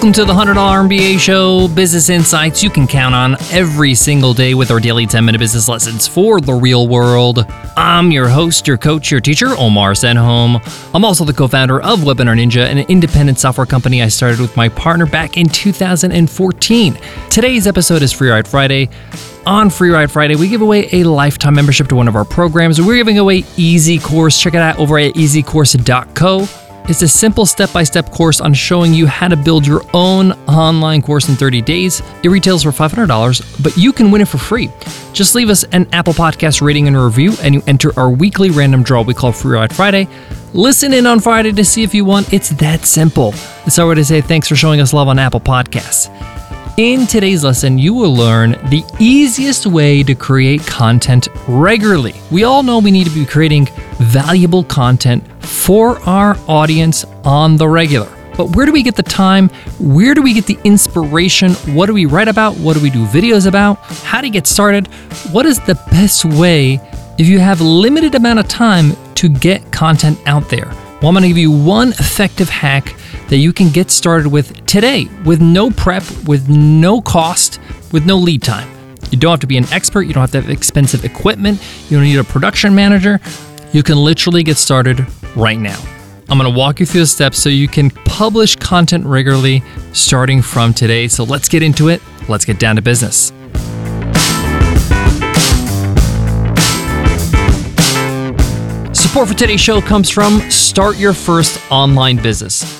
Welcome to the $100 MBA show, business insights you can count on every single day with our daily 10 minute business lessons for the real world. I'm your host, your coach, your teacher, Omar Zenhom. I'm also the co founder of Webinar Ninja, an independent software company I started with my partner back in 2014. Today's episode is Free Ride Friday. On Free Ride Friday, we give away a lifetime membership to one of our programs. We're giving away Easy Course. Check it out over at easycourse.co. It's a simple step by step course on showing you how to build your own online course in 30 days. It retails for $500, but you can win it for free. Just leave us an Apple Podcast rating and review, and you enter our weekly random draw we call Free Ride Friday. Listen in on Friday to see if you won. It's that simple. It's our way to say thanks for showing us love on Apple Podcasts. In today's lesson, you will learn the easiest way to create content regularly. We all know we need to be creating valuable content for our audience on the regular. But where do we get the time? Where do we get the inspiration? What do we write about? What do we do videos about? How to get started? What is the best way if you have limited amount of time to get content out there? Well, I'm going to give you one effective hack that you can get started with today with no prep, with no cost, with no lead time. You don't have to be an expert, you don't have to have expensive equipment, you don't need a production manager. You can literally get started right now. I'm to walk you through the steps so you can publish content regularly starting from today. So let's get into it. Let's get down to business. Support for today's show comes from Start Your First Online Business,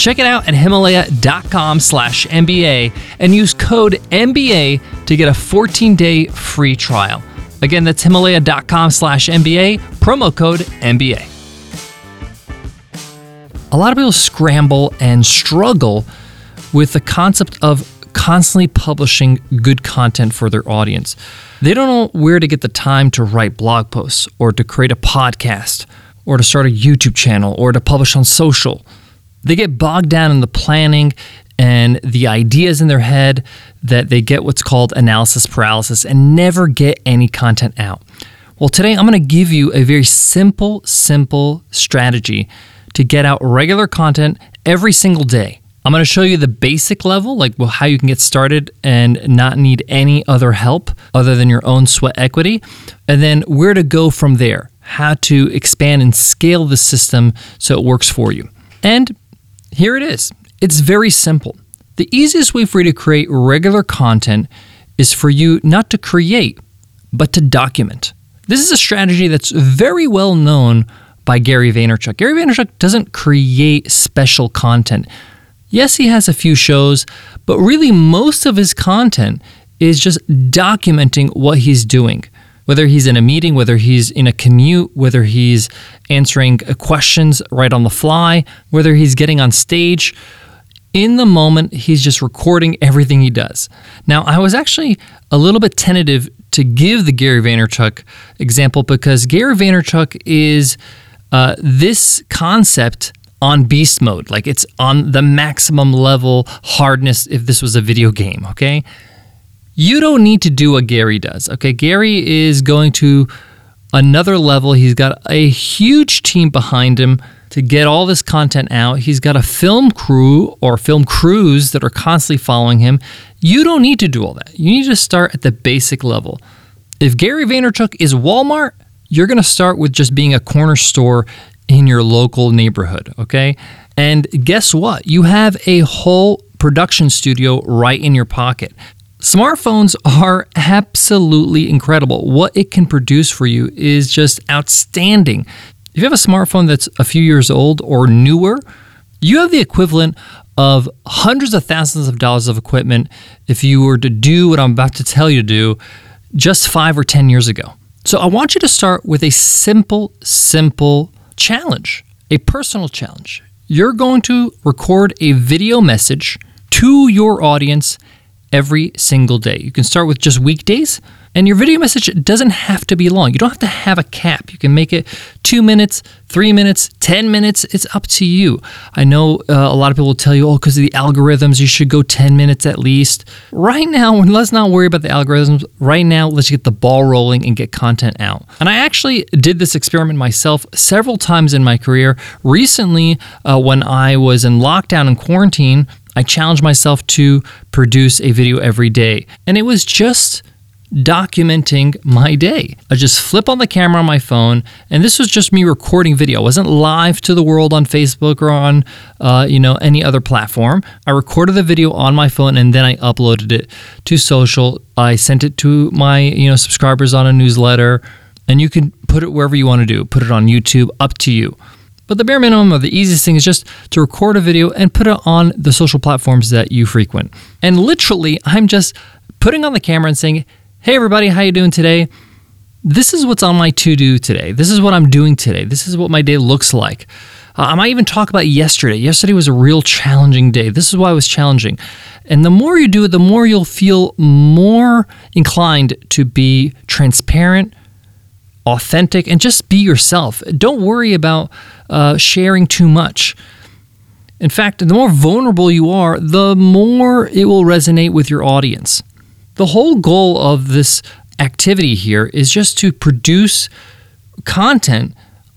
Check it out at himalaya.com slash MBA and use code MBA to get a 14 day free trial. Again, that's himalaya.com slash MBA, promo code MBA. A lot of people scramble and struggle with the concept of constantly publishing good content for their audience. They don't know where to get the time to write blog posts or to create a podcast or to start a YouTube channel or to publish on social. They get bogged down in the planning and the ideas in their head that they get what's called analysis paralysis and never get any content out. Well, today I'm going to give you a very simple, simple strategy to get out regular content every single day. I'm going to show you the basic level, like well, how you can get started and not need any other help other than your own sweat equity, and then where to go from there, how to expand and scale the system so it works for you. And here it is. It's very simple. The easiest way for you to create regular content is for you not to create, but to document. This is a strategy that's very well known by Gary Vaynerchuk. Gary Vaynerchuk doesn't create special content. Yes, he has a few shows, but really most of his content is just documenting what he's doing whether he's in a meeting, whether he's in a commute, whether he's answering questions right on the fly, whether he's getting on stage. In the moment, he's just recording everything he does. Now, I was actually a little bit tentative to give the Gary Vaynerchuk example because Gary Vaynerchuk is uh, this concept on beast mode. Like it's on the maximum level hardness if this was a video game, okay? You don't need to do what Gary does. Okay, Gary is going to another level. He's got a huge team behind him to get all this content out. He's got a film crew or film crews that are constantly following him. You don't need to do all that. You need to start at the basic level. If Gary Vaynerchuk is Walmart, you're going to start with just being a corner store in your local neighborhood, okay? And guess what? You have a whole production studio right in your pocket. Smartphones are absolutely incredible. What it can produce for you is just outstanding. If you have a smartphone that's a few years old or newer, you have the equivalent of hundreds of thousands of dollars of equipment if you were to do what I'm about to tell you to do just five or 10 years ago. So I want you to start with a simple, simple challenge, a personal challenge. You're going to record a video message to your audience every single day. You can start with just weekdays, and your video message doesn't have to be long. You don't have to have a cap. You can make it two minutes, three minutes, 10 minutes. It's up to you. I know uh, a lot of people will tell you, oh, because of the algorithms, you should go 10 minutes at least. Right now, let's not worry about the algorithms. Right now, let's get the ball rolling and get content out. And I actually did this experiment myself several times in my career. Recently, uh, when I was in lockdown and quarantine, I challenged myself to produce a video every day. And it was just documenting my day. I just flip on the camera on my phone, and this was just me recording video. I wasn't live to the world on Facebook or on, uh, you know, any other platform. I recorded the video on my phone, and then I uploaded it to social. I sent it to my, you know, subscribers on a newsletter, and you can put it wherever you want to do. Put it on YouTube, up to you. But the bare minimum of the easiest thing is just to record a video and put it on the social platforms that you frequent. And literally, I'm just putting on the camera and saying, "Hey everybody, how you doing today?" This is what's on my to-do today. This is what I'm doing today. This is what my day looks like. Uh, I might even talk about yesterday. Yesterday was a real challenging day. This is why it was challenging. And the more you do it, the more you'll feel more inclined to be transparent, authentic, and just be yourself. Don't worry about uh, sharing too much. In fact, the more vulnerable you are, the more it will resonate with your audience. The whole goal of this activity here is just to produce content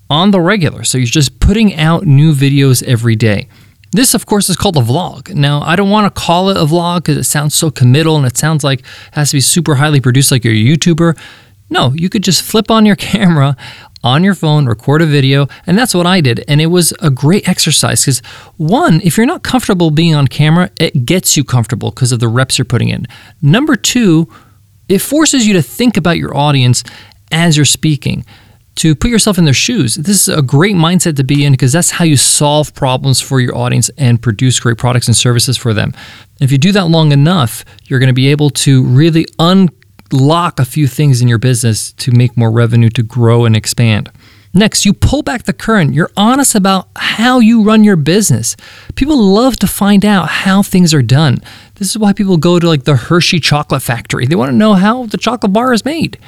on the regular. So you're just putting out new videos every day. This, of course, is called a vlog. Now, I don't want to call it a vlog because it sounds so committal and it sounds like it has to be super highly produced like you're a YouTuber. No, you could just flip on your camera on your phone, record a video, and that's what I did. And it was a great exercise because, one, if you're not comfortable being on camera, it gets you comfortable because of the reps you're putting in. Number two, it forces you to think about your audience as you're speaking to put yourself in their shoes. This is a great mindset to be in because that's how you solve problems for your audience and produce great products and services for them. If you do that long enough, you're going to be able to really un lock a few things in your business to make more revenue to grow and expand. Next, you pull back the current. You're honest about how you run your business. People love to find out how things are done. This is why people go to like the Hershey chocolate factory. They want to know how the chocolate bar is made.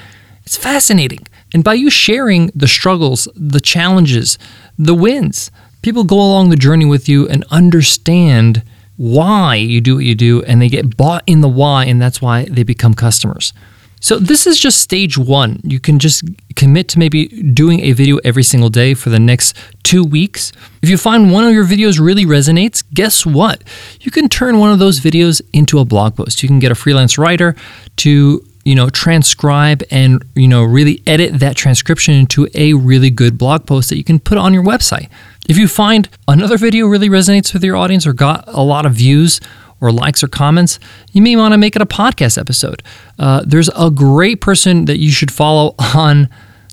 It's fascinating. And by you sharing the struggles, the challenges, the wins, people go along the journey with you and understand why you do what you do and they get bought in the why and that's why they become customers. So this is just stage 1. You can just commit to maybe doing a video every single day for the next 2 weeks. If you find one of your videos really resonates, guess what? You can turn one of those videos into a blog post. You can get a freelance writer to you know transcribe and you know really edit that transcription into a really good blog post that you can put on your website if you find another video really resonates with your audience or got a lot of views or likes or comments, you may want to make it a podcast episode. Uh, there's a great person that you should follow on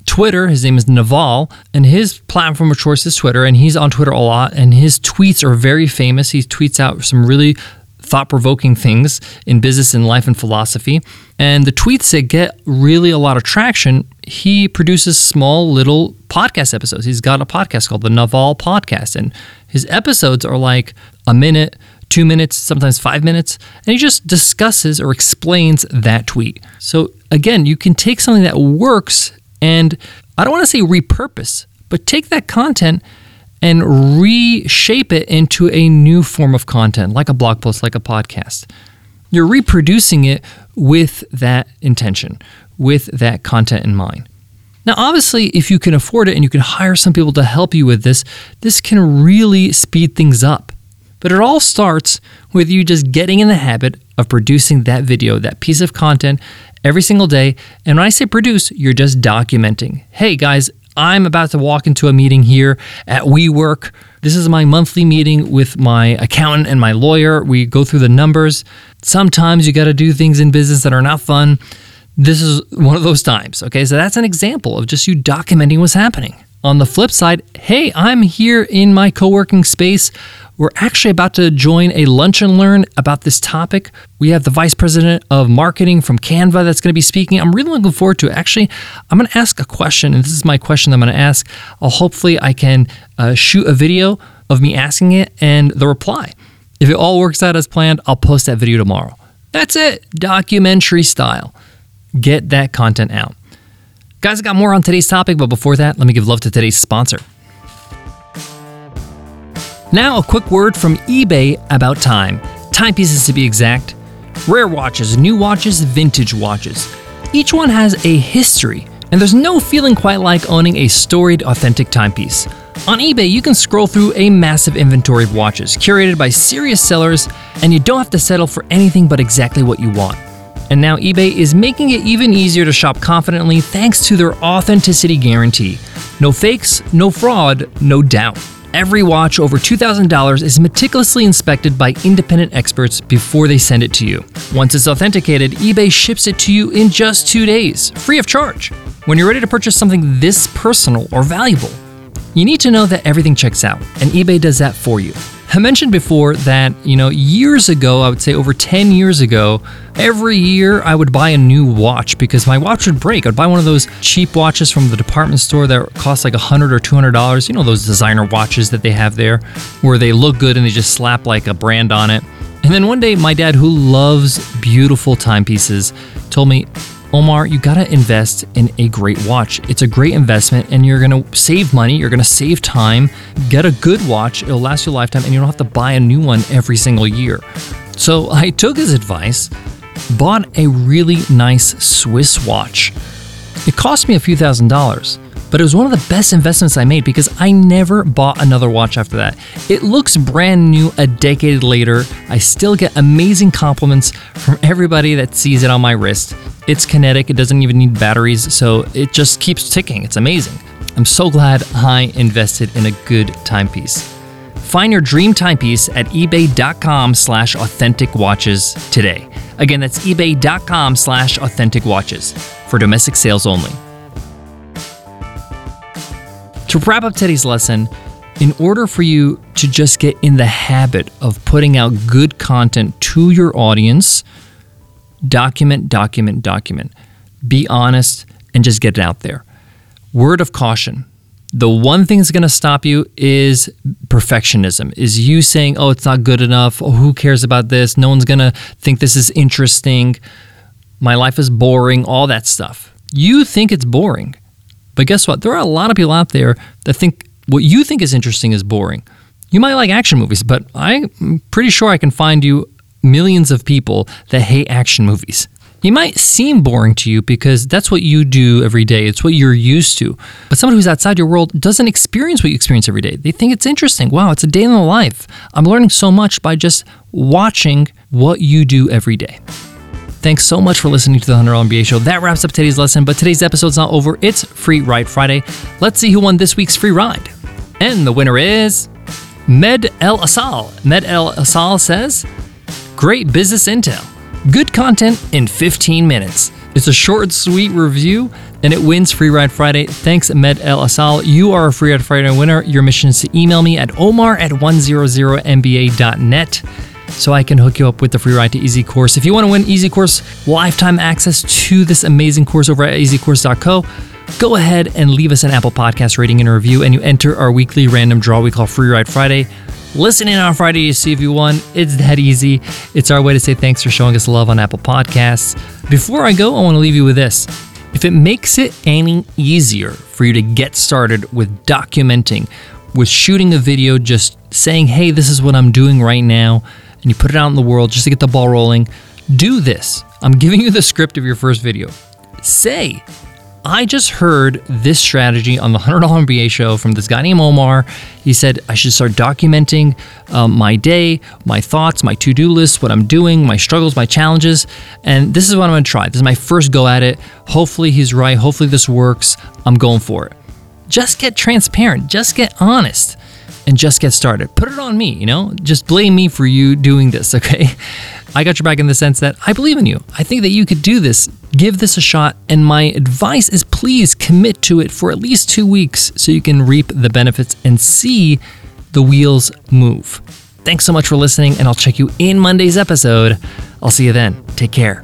Twitter. His name is Naval, and his platform of choice is Twitter, and he's on Twitter a lot, and his tweets are very famous. He tweets out some really thought provoking things in business and life and philosophy. And the tweets that get really a lot of traction, he produces small little podcast episodes. He's got a podcast called the Naval Podcast, and his episodes are like a minute, two minutes, sometimes five minutes, and he just discusses or explains that tweet. So again, you can take something that works and I don't want to say repurpose, but take that content and reshape it into a new form of content, like a blog post, like a podcast. You're reproducing it with that intention, with that content in mind. Now, obviously, if you can afford it and you can hire some people to help you with this, this can really speed things up. But it all starts with you just getting in the habit of producing that video, that piece of content every single day. And when I say produce, you're just documenting. Hey guys, I'm about to walk into a meeting here at WeWork. This is my monthly meeting with my accountant and my lawyer. We go through the numbers. Sometimes you got to do things in business that are not fun. This is one of those times. Okay, so that's an example of just you documenting what's happening. On the flip side, hey, I'm here in my co working space we're actually about to join a lunch and learn about this topic. We have the vice president of marketing from Canva that's going to be speaking. I'm really looking forward to it. Actually, I'm going to ask a question, and this is my question I'm going to ask. I'll hopefully I can uh, shoot a video of me asking it and the reply. If it all works out as planned, I'll post that video tomorrow. That's it, documentary style. Get that content out. Guys, I got more on today's topic, but before that, let me give love to today's sponsor. Now, a quick word from eBay about time. Timepieces to be exact. Rare watches, new watches, vintage watches. Each one has a history, and there's no feeling quite like owning a storied, authentic timepiece. On eBay, you can scroll through a massive inventory of watches curated by serious sellers, and you don't have to settle for anything but exactly what you want. And now eBay is making it even easier to shop confidently thanks to their authenticity guarantee. No fakes, no fraud, no doubt. Every watch over $2,000 is meticulously inspected by independent experts before they send it to you. Once it's authenticated, eBay ships it to you in just two days, free of charge. When you're ready to purchase something this personal or valuable, you need to know that everything checks out, and eBay does that for you. I mentioned before that, you know, years ago, I would say over 10 years ago, every year I would buy a new watch because my watch would break. I'd buy one of those cheap watches from the department store that cost like 100 or $200. You know, those designer watches that they have there where they look good and they just slap like a brand on it. And then one day, my dad, who loves beautiful timepieces, told me, Omar, you got to invest in a great watch. It's a great investment and you're going to save money, you're going to save time, get a good watch, it'll last you a lifetime, and you don't have to buy a new one every single year. So I took his advice, bought a really nice Swiss watch. It cost me a few thousand dollars, but it was one of the best investments I made because I never bought another watch after that. It looks brand new a decade later. I still get amazing compliments from everybody that sees it on my wrist. It's kinetic, it doesn't even need batteries, so it just keeps ticking. It's amazing. I'm so glad I invested in a good timepiece. Find your dream timepiece at ebay.com slash authentic watches today. Again, that's ebay.com slash authentic watches for domestic sales only. To wrap up today's lesson, in order for you to just get in the habit of putting out good content to your audience, document, document, document. Be honest and just get it out there. Word of caution. The one thing that's going to stop you is perfectionism. Is you saying, "Oh, it's not good enough. Oh, who cares about this? No one's going to think this is interesting. My life is boring." All that stuff. You think it's boring. But guess what? There are a lot of people out there that think what you think is interesting is boring. You might like action movies, but I'm pretty sure I can find you millions of people that hate action movies. It might seem boring to you because that's what you do every day. It's what you're used to. But someone who's outside your world doesn't experience what you experience every day. They think it's interesting. Wow, it's a day in the life. I'm learning so much by just watching what you do every day. Thanks so much for listening to the 100 MBA show. That wraps up today's lesson, but today's episode's not over. It's Free Ride Friday. Let's see who won this week's free ride. And the winner is Med El Asal. Med El Asal says, Great business intel. Good content in 15 minutes. It's a short, sweet review, and it wins Free Ride Friday. Thanks, Med El Asal. You are a Free Ride Friday winner. Your mission is to email me at omar at 100mba.net so I can hook you up with the free ride to Easy Course. If you want to win Easy Course lifetime access to this amazing course over at easycourse.co, go ahead and leave us an Apple Podcast rating and review, and you enter our weekly random draw we call Free Ride Friday. Listen in on Friday to see if you won. It's that easy. It's our way to say thanks for showing us love on Apple Podcasts. Before I go, I want to leave you with this. If it makes it any easier for you to get started with documenting, with shooting a video, just saying, hey, this is what I'm doing right now, and you put it out in the world just to get the ball rolling, do this. I'm giving you the script of your first video. Say, I just heard this strategy on the $100 MBA show from this guy named Omar. He said I should start documenting um, my day, my thoughts, my to do list, what I'm doing, my struggles, my challenges. And this is what I'm to try. This is my first go at it. Hopefully, he's right. Hopefully, this works. I'm going for it. Just get transparent, just get honest, and just get started. Put it on me, you know? Just blame me for you doing this, okay? I got your back in the sense that I believe in you. I think that you could do this. Give this a shot. And my advice is please commit to it for at least two weeks so you can reap the benefits and see the wheels move. Thanks so much for listening, and I'll check you in Monday's episode. I'll see you then. Take care.